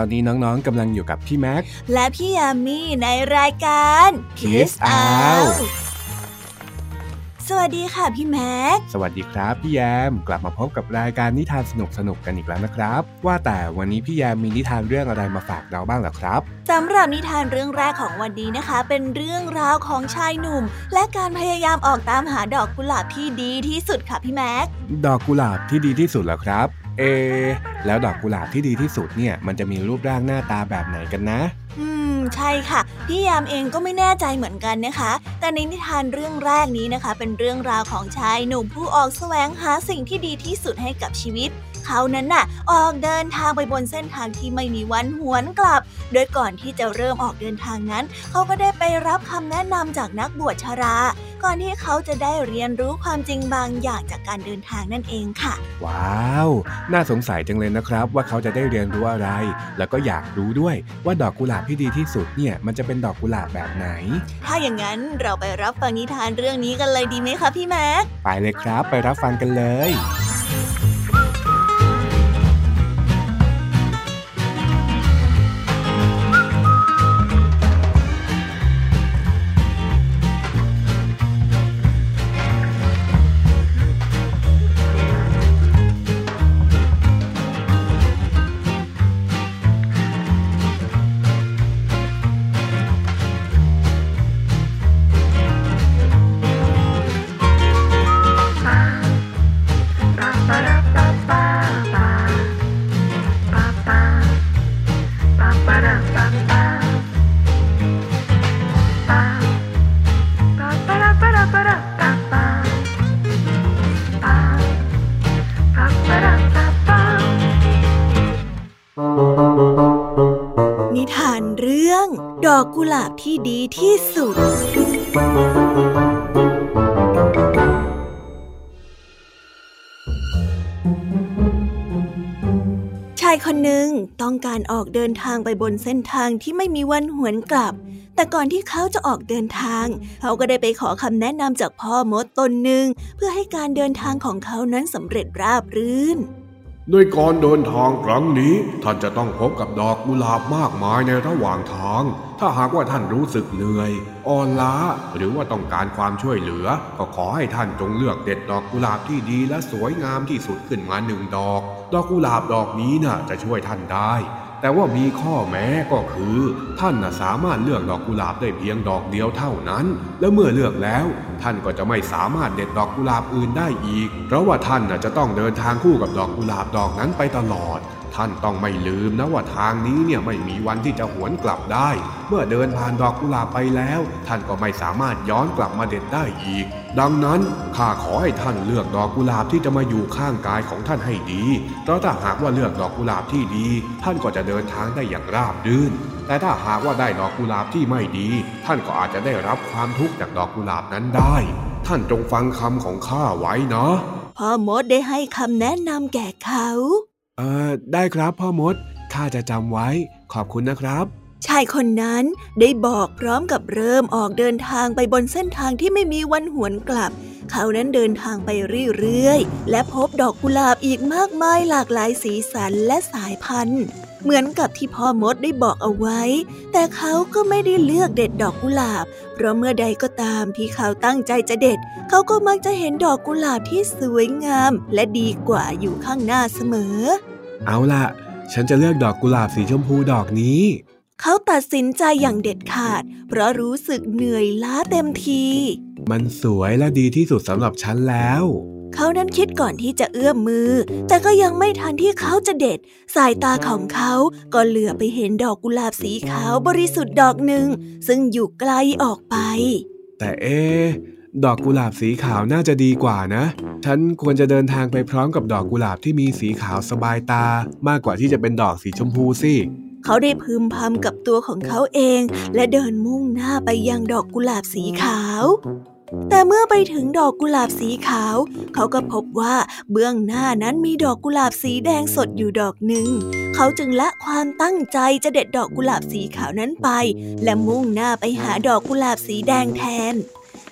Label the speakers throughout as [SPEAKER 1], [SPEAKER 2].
[SPEAKER 1] ตอนนี้น้องๆกำลังอยู่กับพี่แม็ก
[SPEAKER 2] และพี่ยามีในรายการ
[SPEAKER 1] Kiss Out
[SPEAKER 2] สวัสดีค่ะพี่แม็ก
[SPEAKER 1] สวัสดีครับพี่แยม กลับมาพบกับรายการนิทานสนุกๆกันอีกแล้วนะครับ ว่าแต่วันนี้พี่แยมมีนิทานเรื่องอะไรมาฝากเราบ้างเหรอครับ
[SPEAKER 2] สำหรับนิทานเรื่องแรกของวันนี้นะคะ เป็นเรื่องราวของชายหนุ่ม และการพยายามออกตามหาดอกกุหลาบที่ดีที่สุดค่ะพี่แม็ก
[SPEAKER 1] ดอกกุหลาบที่ดีที่สุดเหรอครับ เอะแล้วดอกกุหลาบที่ดีที่สุดเนี่ย มันจะมีรูปร่างหน้าตาแบบไหนกันนะ
[SPEAKER 2] อืม ใช่ค่ะ พี่ยามเองก็ไม่แน่ใจเหมือนกันนะคะ แต่ในนิทานเรื่องแรกนี้นะคะ เป็นเรื่องราวของชายหนุ่มผู้ออกแสวงหาสิ่งที่ดีที่สุดให้กับชีวิต เขานั้นน่ะ ออกเดินทางไปบนเส้นทางที่ไม่มีวันหวนกลับ โดยก่อนที่จะเริ่มออกเดินทางนั้น เขาก็ได้ไปรับคำแนะนำจากนักบวชชรา ก่อนที่เขาจะได้เรียนรู้ความจริงบางอย่างจากการเดินทางนั่นเองค่ะ
[SPEAKER 1] ว้าว น่าสงสัยจังเลยนะครับ ว่าเขาจะได้เรียนรู้อะไร แล้วก็อยากรู้ด้วยว่าดอกกุหลาบที่ดีที่สุดเนี่ยมันจะเป็นดอกกุหลาบแบบไหน
[SPEAKER 2] ถ้าอย่างนั้นเราไปรับฟังนิทานเรื่องนี้กันเลยดีไหมคะพี่แม็ก
[SPEAKER 1] ไปเลยครับ ไปรับฟังกันเลย
[SPEAKER 2] ที่ดีที่สุด ชายคนหนึ่งต้องการออกเดินทางไปบนเส้นทางที่ไม่มีวันหวนกลับ แต่ก่อนที่เขาจะออกเดินทาง เขาก็ได้ไปขอคำแนะนำจากพ่อมดตนหนึ่ง เพื่อให้การเดินทางของเขานั้นสำเร็จราบรื่น
[SPEAKER 3] โดยการเดินทางครั้งนี้ ท่านจะต้องพบกับดอกกุหลาบมากมายในระหว่างทาง ถ้าหากว่าท่านรู้สึกเหนื่อยอ่อนล้า หรือว่าต้องการความช่วยเหลือ ก็ขอให้ท่านจงเลือกเด็ดดอกกุหลาบที่ดีและสวยงามที่สุดขึ้นมาหนึ่งดอก ดอกกุหลาบดอกนี้น่ะจะช่วยท่านได้ แต่ว่ามีข้อแม้ก็คือ ท่านน่ะสามารถเลือกดอกกุหลาบได้เพียงดอกเดียวเท่านั้น และเมื่อเลือกแล้ว ท่านก็จะไม่สามารถเด็ดดอกกุหลาบอื่นได้อีก เพราะว่าท่านนะจะต้องเดินทางคู่กับดอกกุหลาบดอกนั้นไปตลอด ท่านต้องไม่ลืมนะว่าทางนี้เนี่ยไม่มีวันที่จะหวนกลับได้ เมื่อเดินผ่านดอกกุหลาบไปแล้ว ท่านก็ไม่สามารถย้อนกลับมาเด็ดได้อีก ดังนั้นข้าขอให้ท่านเลือกดอกกุหลาบที่จะมาอยู่ข้างกายของท่านให้ดีเพราะถ้าหากว่าเลือกดอกกุหลาบที่ดี ท่านก็จะเดินทางได้อย่างราบรื่น แต่ถ้าหากว่าได้ดอกกุหลาบที่ไม่ดี ท่านก็อาจจะได้รับความทุกข์จากดอกกุหลาบนั้นได้ ท่านจงฟังคำของข้าไว้นะ
[SPEAKER 2] พ่อมดได้ให้คำแนะนำแก่เขา
[SPEAKER 1] เออได้ครับพ่อมด ข้าจะจำไว้ขอบคุณนะครับ
[SPEAKER 2] ชายคนนั้นได้บอกพร้อมกับเริ่มออกเดินทางไปบนเส้นทางที่ไม่มีวันหวนกลับ เขานั้นเดินทางไปเรื่อยๆ และพบดอกกุหลาบอีกมากมายหลากหลายสีสันและสายพันธุ์ เหมือนกับที่พ่อมดได้บอกเอาไว้ แต่เขาก็ไม่ได้เลือกเด็ดดอกกุหลาบ เพราะเมื่อใดก็ตามที่เขาตั้งใจจะเด็ด เขาก็มักจะเห็นดอกกุหลาบที่สวยงาม และดีกว่าอยู่ข้างหน้าเสมอ
[SPEAKER 1] เอาล่ะ ฉันจะเลือกดอกกุหลาบสีชมพูดอกนี้
[SPEAKER 2] เขาตัดสินใจอย่างเด็ดขาด เพราะรู้สึกเหนื่อยล้าเต็มที
[SPEAKER 1] มันสวยและดีที่สุดสำหรับฉันแล้ว
[SPEAKER 2] เขานั้นคิดก่อนที่จะเอื้อมมือ แต่ก็ยังไม่ทันที่เขาจะเด็ด สายตาของเขาก็เหลือไปเห็นดอกกุหลาบสีขาวบริสุทธิ์ดอกหนึ่ง ซึ่งอยู่ไกลออกไป
[SPEAKER 1] แต่เอ๊ะดอกกุหลาบสีขาวน่าจะดีกว่านะ ฉันควรจะเดินทางไปพร้อมกับดอกกุหลาบที่มีสีขาวสบายตา มากกว่าที่จะเป็นดอกสีชมพูสิ
[SPEAKER 2] เขาได้พึมพำกับตัวของเขาเอง และเดินมุ่งหน้าไปยังดอกกุหลาบสีขาว แต่เมื่อไปถึงดอกกุหลาบสีขาว เขาก็พบว่าเบื้องหน้านั้นมีดอกกุหลาบสีแดงสดอยู่ดอกหนึ่ง เขาจึงละความตั้งใจจะเด็ดดอกกุหลาบสีขาวนั้นไป และมุ่งหน้าไปหาดอกกุหลาบสีแดงแทน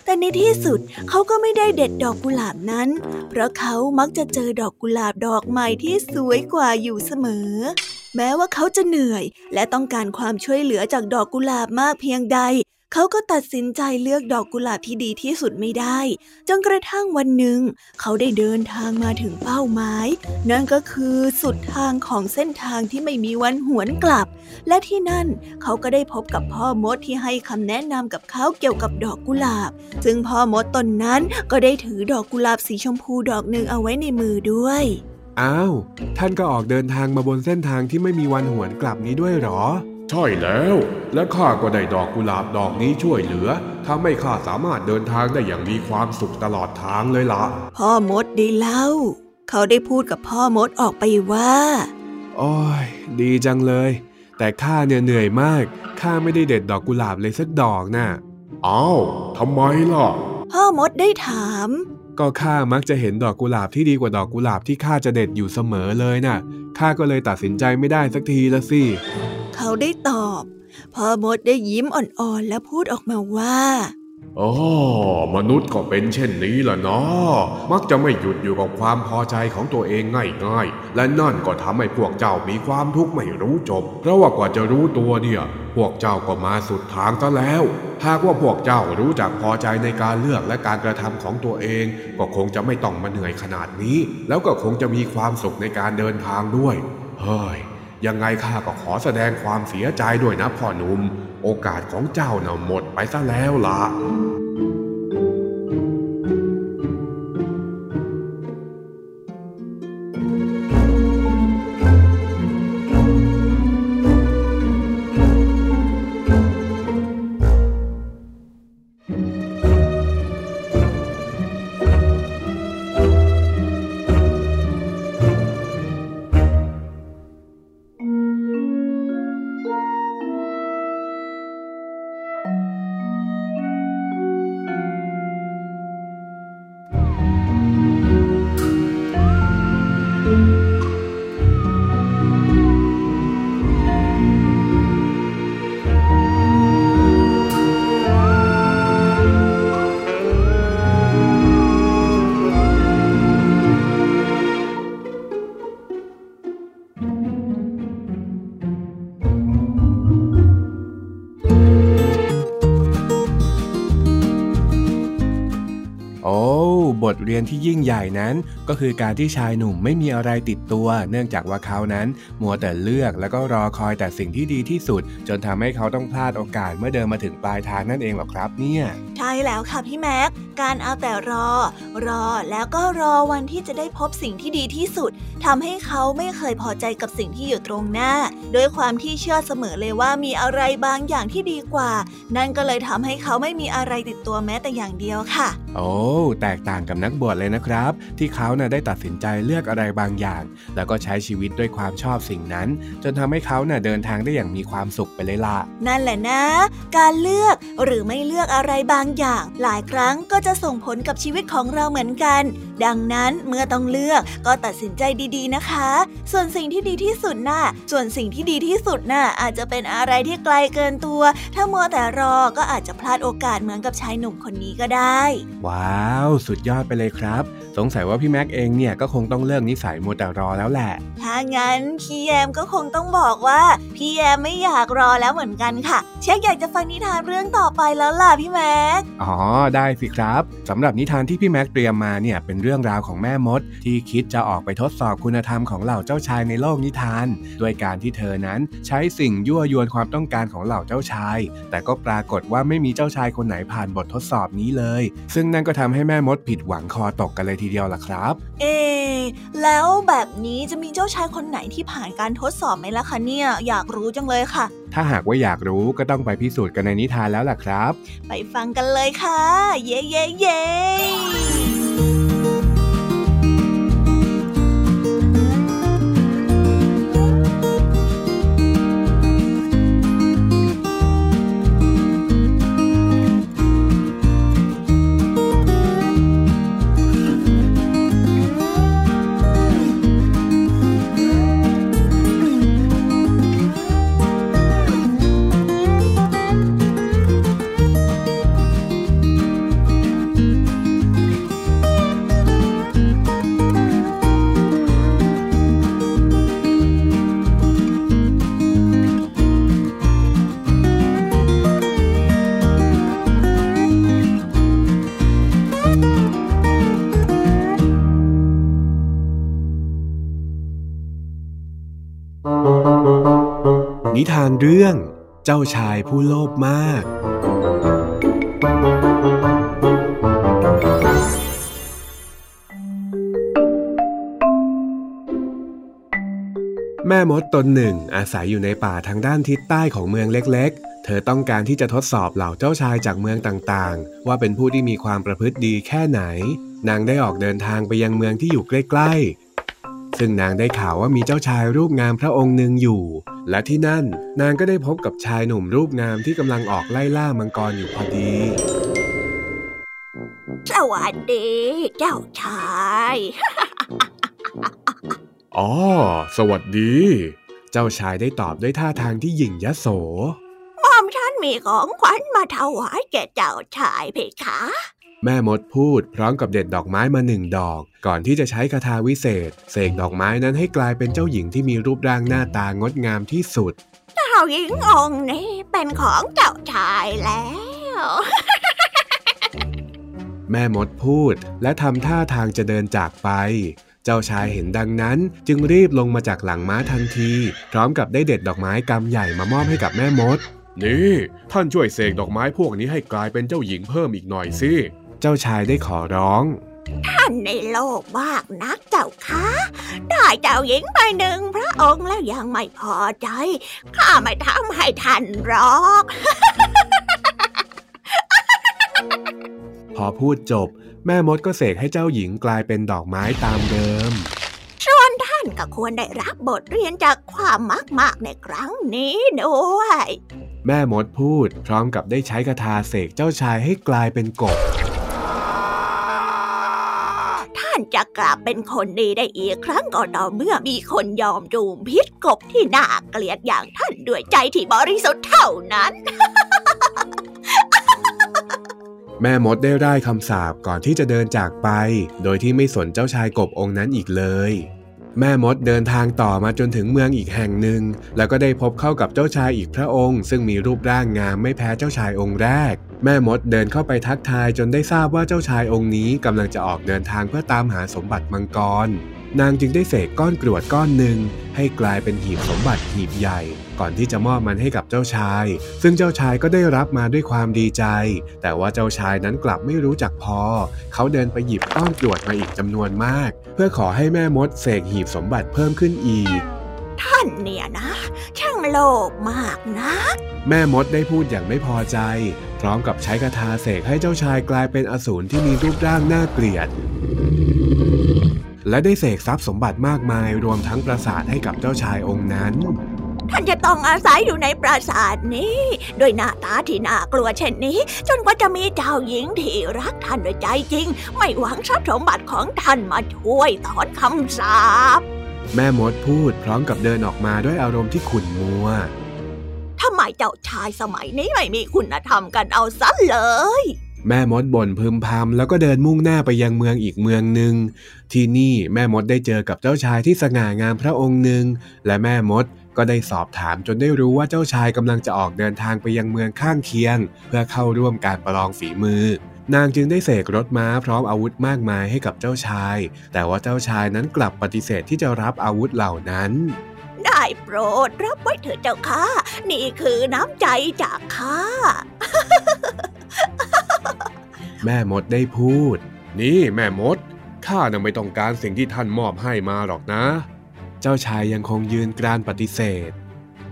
[SPEAKER 2] แต่ในที่สุดเขาก็ไม่ได้เด็ดดอกกุหลาบนั้น เพราะเขามักจะเจอดอกกุหลาบดอกใหม่ที่สวยกว่าอยู่เสมอแม้ว่าเขาจะเหนื่อย และต้องการความช่วยเหลือจากดอกกุหลาบมากเพียงใด เขาก็ตัดสินใจเลือกดอกกุหลาบที่ดีที่สุดไม่ได้ จนกระทั่งวันหนึ่ง เขาได้เดินทางมาถึงเป้าหมาย นั่นก็คือสุดทางของเส้นทางที่ไม่มีวันหวนกลับ และที่นั่นเขาก็ได้พบกับพ่อมดที่ให้คำแนะนำกับเขาเกี่ยวกับดอกกุหลาบ ซึ่งพ่อมดตนนั้นก็ได้ถือดอกกุหลาบสีชมพูดอกหนึ่งเอาไว้ในมือด้วย
[SPEAKER 1] อ้าว ท่านก็ออกเดินทางมาบนเส้นทางที่ไม่มีวันหวนกลับนี้ด้วยหรอ
[SPEAKER 3] ใช่แล้ว และข้าก็ได้ดอกกุหลาบดอกนี้ช่วยเหลือทำให้ข้าสามารถเดินทางได้อย่างมีความสุขตลอดทางเลยละ่ะ
[SPEAKER 2] พ่อมดได้เล่า เขาได้พูดกับพ่อมดออกไปว่า
[SPEAKER 1] โอ้ยดีจังเลย แต่ข้าเนี่ยเหนื่อยมากข้าไม่ได้เด็ดดอกกุหลาบเลยสักดอกนะ่ะ
[SPEAKER 3] อ้าวทำไมล่ะ
[SPEAKER 2] พ่อมดได้ถาม
[SPEAKER 1] ก็ข้ามักจะเห็นดอกกุหลาบที่ดีกว่าดอกกุหลาบที่ข้าจะเด็ดอยู่เสมอเลยนะ่ะข้าก็เลยตัดสินใจไม่ได้สักทีละสิ
[SPEAKER 2] เขาได้ตอบพ่อมดได้ยิ้มอ่อนๆ และพูดออกมาว่า
[SPEAKER 3] อ๋อมนุษย์ก็เป็นเช่นนี้ล่ะเนาะมักจะไม่หยุดอยู่กับความพอใจของตัวเองง่ายๆ และนั่นก็ทำให้พวกเจ้ามีความทุกข์ไม่รู้จบ เพราะว่ากว่าจะรู้ตัวเนี่ย พวกเจ้าก็มาสุดทางซะแล้ว หากว่าพวกเจ้ารู้จักพอใจในการเลือกและการกระทำของตัวเอง ก็คงจะไม่ต้องมาเหนื่อยขนาดนี้ แล้วก็คงจะมีความสุขในการเดินทางด้วย เฮ้ย ยังไงข้าก็ขอแสดงความเสียใจด้วยนะพ่อหนุ่ม โอกาสของเจ้าน่ะหมดไปซะแล้วล่ะ
[SPEAKER 1] เรียนที่ยิ่งใหญ่นั้น ก็คือการที่ชายหนุ่มไม่มีอะไรติดตัว เนื่องจากว่าเขานั้น มัวแต่เลือกแล้วก็รอคอยแต่สิ่งที่ดีที่สุด จนทำให้เขาต้องพลาดโอกาสเมื่อเดินมาถึงปลายทางนั่นเองหรอครับเนี่ย
[SPEAKER 2] ใช่แล้วค่ะพี่แม็ก การเอาแต่รอ รอแล้วก็รอวันที่จะได้พบสิ่งที่ดีที่สุดทำให้เขาไม่เคยพอใจกับสิ่งที่อยู่ตรงหน้า โดยความที่เชื่อเสมอเลยว่ามีอะไรบางอย่างที่ดีกว่า นั่นก็เลยทำให้เขาไม่มีอะไรติดตัวแม้แต่อย่างเดียวค่ะ
[SPEAKER 1] โอ้แตกต่างกับนักบวชเลยนะครับ ที่เขาน่ะได้ตัดสินใจเลือกอะไรบางอย่าง แล้วก็ใช้ชีวิตด้วยความชอบสิ่งนั้น จนทำให้เขาน่ะเดินทางได้อย่างมีความสุขไปเลยล่ะ
[SPEAKER 2] นั่นแหละนะ การเลือกหรือไม่เลือกอะไรบางอย่าง หลายครั้งก็จะส่งผลกับชีวิตของเราเหมือนกัน ดังนั้นเมื่อต้องเลือกก็ตัดสินใจดีๆนะคะ ส่วนสิ่งที่ดีที่สุดน่ะ ส่วนสิ่งที่ดีที่สุดน่ะอาจจะเป็นอะไรที่ไกลเกินตัว ถ้ามัวแต่รอก็อาจจะพลาดโอกาสเหมือนกับชายหนุ่มคนนี้ก็ได้
[SPEAKER 1] ว้าว สุดยอดไปเลยครับ สงสัยว่าพี่แม็กเองเนี่ยก็คงต้องเลิกนิสัยมัวแต่รอแล้วแหละ
[SPEAKER 2] ถ้างั้นพี่แยมก็คงต้องบอกว่าพี่แยมไม่อยากรอแล้วเหมือนกันค่ะ เช็คอยากจะฟังนิทานเรื่องต่อไปแล้วล่ะพี่แม็ก
[SPEAKER 1] อ๋อ ได้สิครับ สำหรับนิทานที่พี่แม็กเตรียมมาเนี่ยเป็นเรื่องราวของแม่มด ที่คิดจะออกไปทดสอบคุณธรรมของเหล่าเจ้าชายในโลกนิทาน ด้วยการที่เธอนั้นใช้สิ่งยั่วยวนความต้องการของเหล่าเจ้าชาย แต่ก็ปรากฏว่าไม่มีเจ้าชายคนไหนผ่านบททดสอบนี้เลย ซึ่งนั่นก็ทำให้แม่มดผิดหวังคอตกกันเลยทีเดียวล่ะครับ
[SPEAKER 2] เอแล้วแบบนี้จะมีเจ้าชายคนไหนที่ผ่านการทดสอบไหมล่ะคะเนี่ยอยากรู้จังเลยค่ะ
[SPEAKER 1] ถ้าหากว่าอยากรู้ก็ต้องไปพิสูจน์กันในนิทานแล้วล่ะครับ
[SPEAKER 2] ไปฟังกันเลยค่ะ เย้เย้เย้
[SPEAKER 1] นิทานเรื่อง เจ้าชายผู้โลภมาก แม่มดตนหนึ่งอาศัยอยู่ในป่าทางด้านทิศใต้ของเมืองเล็กๆ เธอต้องการที่จะทดสอบเหล่าเจ้าชายจากเมืองต่างๆ ว่าเป็นผู้ที่มีความประพฤติดีแค่ไหน นางได้ออกเดินทางไปยังเมืองที่อยู่ใกล้ๆซึ่งนางได้ข่าวว่ามีเจ้าชายรูปงามพระองค์หนึ่งอยู่ และที่นั่นนางก็ได้พบกับชายหนุ่มรูปงามที่กำลังออกไล่ล่ามังกรอยู่พอดี
[SPEAKER 4] สวัสดี เจ้าชาย
[SPEAKER 5] อ๋อ สวัสดี
[SPEAKER 1] เจ้าชายได้ตอบด้วยท่าทางที่หยิ่งยโส
[SPEAKER 4] หม่อมฉันมีของขวัญมาถวายแก่เจ้าชายเพคะ
[SPEAKER 1] แม่มดพูดพร้อมกับเด็ดดอกไม้มาหนึ่งดอก ก่อนที่จะใช้คาถาวิเศษ เสกดอกไม้นั้นให้กลายเป็นเจ้าหญิงที่มีรูปร่างหน้าตางดงามที่สุด
[SPEAKER 4] เจ้าหญิงองค์นี้เป็นของเจ้าชายแล้ว
[SPEAKER 1] แม่มดพูดและทำท่าทางจะเดินจากไป เจ้าชายเห็นดังนั้นจึงรีบลงมาจากหลังม้าทันที พร้อมกับได้เด็ดดอกไม้กำใหญ่มามอบให้กับแม่มด
[SPEAKER 5] นี่ ท่านช่วยเสกดอกไม้พวกนี้ให้กลายเป็นเจ้าหญิงเพิ่มอีกหน่อยสิ
[SPEAKER 1] เจ้าชายได้ขอร้อง
[SPEAKER 4] ท่านในโลกมากนักเจ้าคะได้เจ้าหญิงไปหนึ่งพระองค์แล้วยังไม่พอใจข้าไม่ทำให้ท่านหรอก
[SPEAKER 1] พอพูดจบ แม่มดก็เสกให้เจ้าหญิงกลายเป็นดอกไม้ตามเดิม
[SPEAKER 4] ส่วนท่านก็ควรได้รับบทเรียนจากความมากมากๆในครั้งนี้ด้วย
[SPEAKER 1] แม่มดพูดพร้อมกับได้ใช้คาถาเสกเจ้าชายให้กลายเป็นกบ
[SPEAKER 4] ท่าน จะกลับเป็นคนดีได้อีกครั้งก็ต่อเมื่อมีคนยอมจูมพิษกบที่น่าเกลียดอย่างท่านด้วยใจที่บริสุทธิ์เท่านั้น
[SPEAKER 1] แม่มดได้ร่ายคำสาปก่อนที่จะเดินจากไป โดยที่ไม่สนเจ้าชายกบองค์นั้นอีกเลย แม่มดเดินทางต่อมาจนถึงเมืองอีกแห่งหนึ่ง แล้วก็ได้พบเข้ากับเจ้าชายอีกพระองค์ ซึ่งมีรูปร่างงามไม่แพ้เจ้าชายองค์แรก แม่มดเดินเข้าไปทักทายจนได้ทราบว่าเจ้าชายองค์นี้กำลังจะออกเดินทางเพื่อตามหาสมบัติมังกร นางจึงได้เสกก้อนกรวดก้อนหนึ่งให้กลายเป็นหีบสมบัติหีบใหญ่ ก่อนที่จะมอบมันให้กับเจ้าชาย ซึ่งเจ้าชายก็ได้รับมาด้วยความดีใจ แต่ว่าเจ้าชายนั้นกลับไม่รู้จักพอ เขาเดินไปหยิบก้อนกรวดมาอีกจำนวนมาก เพื่อขอให้แม่มดเสกหีบสมบัติเพิ่มขึ้นอีก
[SPEAKER 4] ท่านเนี่ยนะ ช่างโลภมากนะ
[SPEAKER 1] แม่มดได้พูดอย่างไม่พอใจ พร้อมกับใช้คาถาเสกให้เจ้าชายกลายเป็นอสูรที่มีรูปร่างน่าเกลียด และได้เสกทรัพย์สมบัติมากมายรวมทั้งปราสาทให้กับเจ้าชายองค์นั้น
[SPEAKER 4] ท่านจะต้องอาศัยอยู่ในปราสาทนี้ ด้วยหน้าตาที่น่ากลัวเช่นนี้ จนกว่าจะมีเจ้าหญิงที่รักท่านด้วยใจจริง ไม่หวังทรัพย์สมบัติของท่านมาช่วยถอนคำสาป
[SPEAKER 1] แม่มดพูดพร้อมกับเดินออกมาด้วยอารมณ์ที่ขุ่นมัว
[SPEAKER 4] ทำไมเจ้าชายสมัยนี้ไม่มีคุณธรรมกันเอาซะเลย
[SPEAKER 1] แม่มดบ่นพึมพำแล้วก็เดินมุ่งหน้าไปยังเมืองอีกเมืองหนึ่ง ที่นี่แม่มดได้เจอกับเจ้าชายที่สง่างามพระองค์หนึ่ง และแม่มดก็ได้สอบถามจนได้รู้ว่าเจ้าชายกำลังจะออกเดินทางไปยังเมืองข้างเคียง เพื่อเข้าร่วมการประลองฝีมือ นางจึงได้เสกรถม้าพร้อมอาวุธมากมายให้กับเจ้าชาย แต่ว่าเจ้าชายนั้นกลับปฏิเสธที่จะรับอาวุธเหล่านั้น
[SPEAKER 4] ได้โปรดรับไว้เถิดเจ้าค่ะ นี่คือน้ำใจจากข้า
[SPEAKER 1] แม่มดได้พูด
[SPEAKER 5] นี่แม่มด ข้าน่ะไม่ต้องการสิ่งที่ท่านมอบให้มาหรอกนะ
[SPEAKER 1] เจ้าชายยังคงยืนกรานปฏิเสธ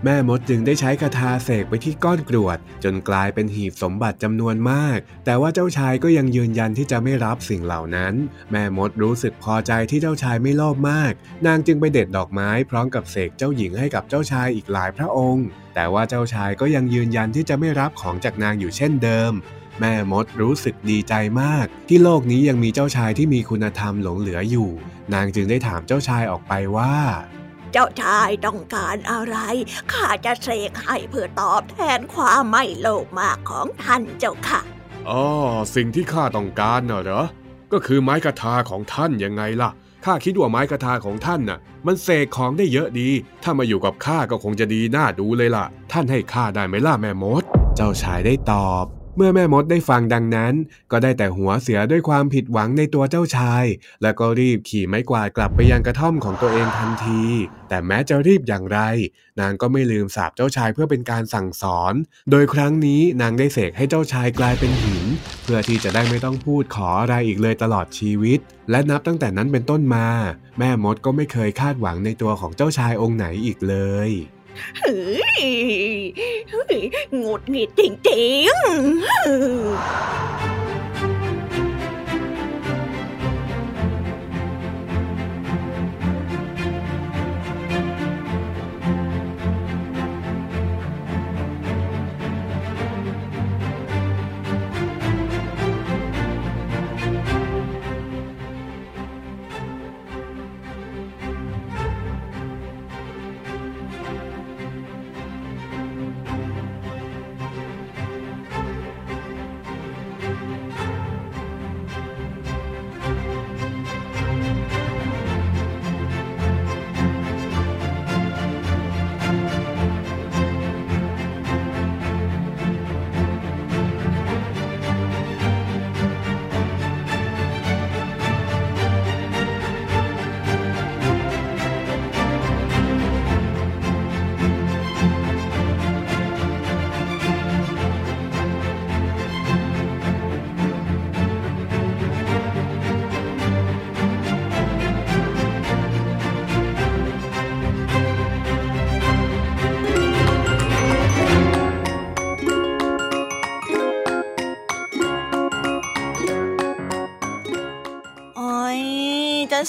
[SPEAKER 1] แม่มดจึงได้ใช้คาถาเสกไปที่ก้อนกรวด จนกลายเป็นหีบสมบัติจำนวนมาก แต่ว่าเจ้าชายก็ยังยืนยันที่จะไม่รับสิ่งเหล่านั้น แม่มดรู้สึกพอใจที่เจ้าชายไม่โลภมาก นางจึงไปเด็ดดอกไม้พร้อมกับเสกเจ้าหญิงให้กับเจ้าชายอีกหลายพระองค์ แต่ว่าเจ้าชายก็ยังยืนยันที่จะไม่รับของจากนางอยู่เช่นเดิม แม่มดรู้สึกดีใจมาก ที่โลกนี้ยังมีเจ้าชายที่มีคุณธรรมหลงเหลืออยู่ นางจึงได้ถามเจ้าชายออกไปว่า
[SPEAKER 4] เจ้าชายต้องการอะไรข้าจะเสกให้เพื่อตอบแทนความไม่โลภมากของท่านเจ้าค่ะ
[SPEAKER 5] อ๋อสิ่งที่ข้าต้องการน่ะเหรอก็คือไม้กระทาของท่านยังไงล่ะข้าคิดว่าไม้กระทาของท่านน่ะ มันเสกของได้เยอะดี ถ้ามาอยู่กับข้าก็คงจะดีน่าดูเลยล่ะ ท่านให้ข้าได้ไหมล่ะแม่มด
[SPEAKER 1] เจ้าชายได้ตอบ เมื่อแม่มดได้ฟังดังนั้น ก็ได้แต่หัวเสียด้วยความผิดหวังในตัวเจ้าชาย แล้วก็รีบขี่ไม้กวาดกลับไปยังกระท่อมของตัวเองทันที แต่แม้จะรีบอย่างไร นางก็ไม่ลืมสาบเจ้าชายเพื่อเป็นการสั่งสอน โดยครั้งนี้นางได้เสกให้เจ้าชายกลายเป็นหิน เพื่อที่จะได้ไม่ต้องพูดขออะไรอีกเลยตลอดชีวิต และนับตั้งแต่นั้นเป็นต้นมา แม่มดก็ไม่เคยคาดหวังในตัวของเจ้าชายองค์ไหนอีกเลย
[SPEAKER 2] เฮ้ยห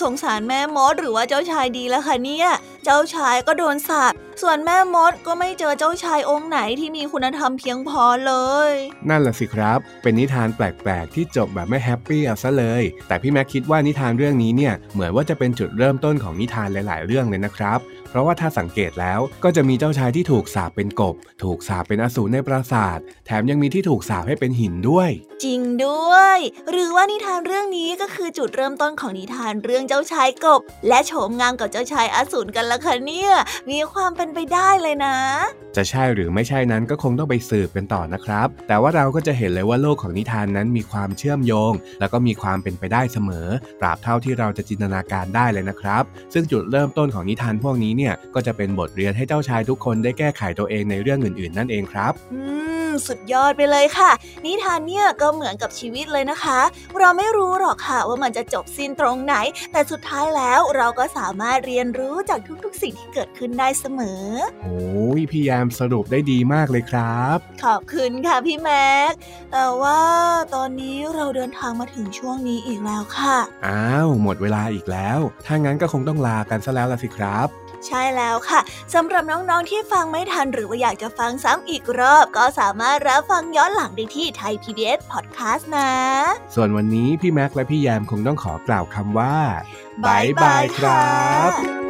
[SPEAKER 2] สงสารแม่มดหรือว่าเจ้าชายดีแล้วค่ะเนี่ย เจ้าชายก็โดนสาปส่วนแม่มดก็ไม่เจอเจ้าชายองค์ไหนที่มีคุณธรรมเพียงพอเลย
[SPEAKER 1] นั่นแหละสิครับ เป็นนิทานแปลก ๆ ที่จบแบบไม่แฮปปี้เอาซะเลย แต่พี่แม็กคิดว่านิทานเรื่องนี้เนี่ยเหมือนว่าจะเป็นจุดเริ่มต้นของนิทานหลาย ๆ เรื่องเลยนะครับ ราะว่าถ้าสังเกตแล้วก็จะมีเจ้าชายที่ถูกสาปเป็นกบ ถูกสาปเป็นอสูรในปราสาท แถมยังมีที่ถูกสาปให้เป็นหินด้วย
[SPEAKER 2] จริงด้วย หรือว่านิทานเรื่องนี้ก็คือจุดเริ่มต้นของนิทานเรื่องเจ้าชายกบ และโฉมงามกับเจ้าชายอสูรกันละคะเนี่ย มีความเป็นไปได้เลยนะ
[SPEAKER 1] จะใช่หรือไม่ใช่นั้นก็คงต้องไปสืบกันต่อนะครับ แต่ว่าเราก็จะเห็นเลยว่าโลกของนิทานนั้นมีความเชื่อมโยง แล้วก็มีความเป็นไปได้เสมอตราบเท่าที่เราจะจินตนาการได้เลยนะครับ ซึ่งจุดเริ่มต้นของนิทานพวกนี้เนี่ยก็จะเป็นบทเรียนให้เจ้าชายทุกคนได้แก้ไขตัวเองในเรื่องอื่นๆ นั่นเองครับ
[SPEAKER 2] อืมสุดยอดไปเลยค่ะ นิทานเนี่ยก็เหมือนกับชีวิตเลยนะคะ เราไม่รู้หรอกค่ะว่ามันจะจบสิ้นตรงไหน แต่สุดท้ายแล้วเราก็สามารถเรียนรู้จากทุกๆสิ่งที่เกิดขึ้นได้เสมอ
[SPEAKER 1] โอ้ยพี่ยามสรุปได้ดีมากเลยครับ
[SPEAKER 2] ขอบคุณค่ะพี่แม็กแต่ว่าตอนนี้เราเดินทางมาถึงช่วงนี้อีกแล้วค่ะ
[SPEAKER 1] อ้าวหมดเวลาอีกแล้ว ถ้างั้นก็คงต้องลากันซะแล้วละสิครับ
[SPEAKER 2] ใช่แล้วค่ะสำหรับน้องๆที่ฟังไม่ทันหรือว่าอยากจะฟังซ้ำอีกรอบ ก็สามารถรับฟังย้อนหลังได้ที่ไทย PBS Podcast นะ
[SPEAKER 1] ส่วนวันนี้พี่แม็กและพี่แยมคงต้องขอกล่าวคำว่าบายบายครับ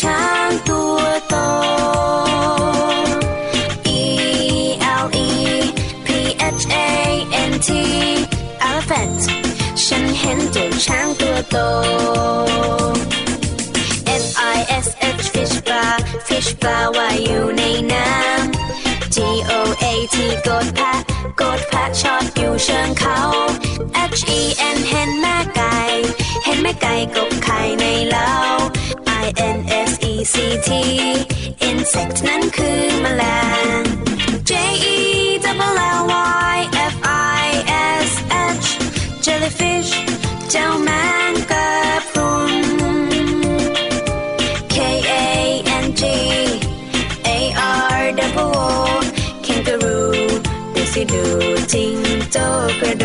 [SPEAKER 6] ช้าตัวโต E L E P H A N T elephant ฉันเห็นเจ้าช้ตัวโต F I S H fish bar fish bar ว่าอยู่ในน้ำ G O A T กดแพะกดแพะชอดอยู่เชิงเขา H E N เห็นแม่ไก่ เห็นแม่ไก่กบไข่ในเล้า I N A CT insect นั้นคือแมลง J E double L Y F I S H jellyfish เจ้าแมงกะพรุน K A N G A R double O kangaroo ดูสิดูจริงโจกระโด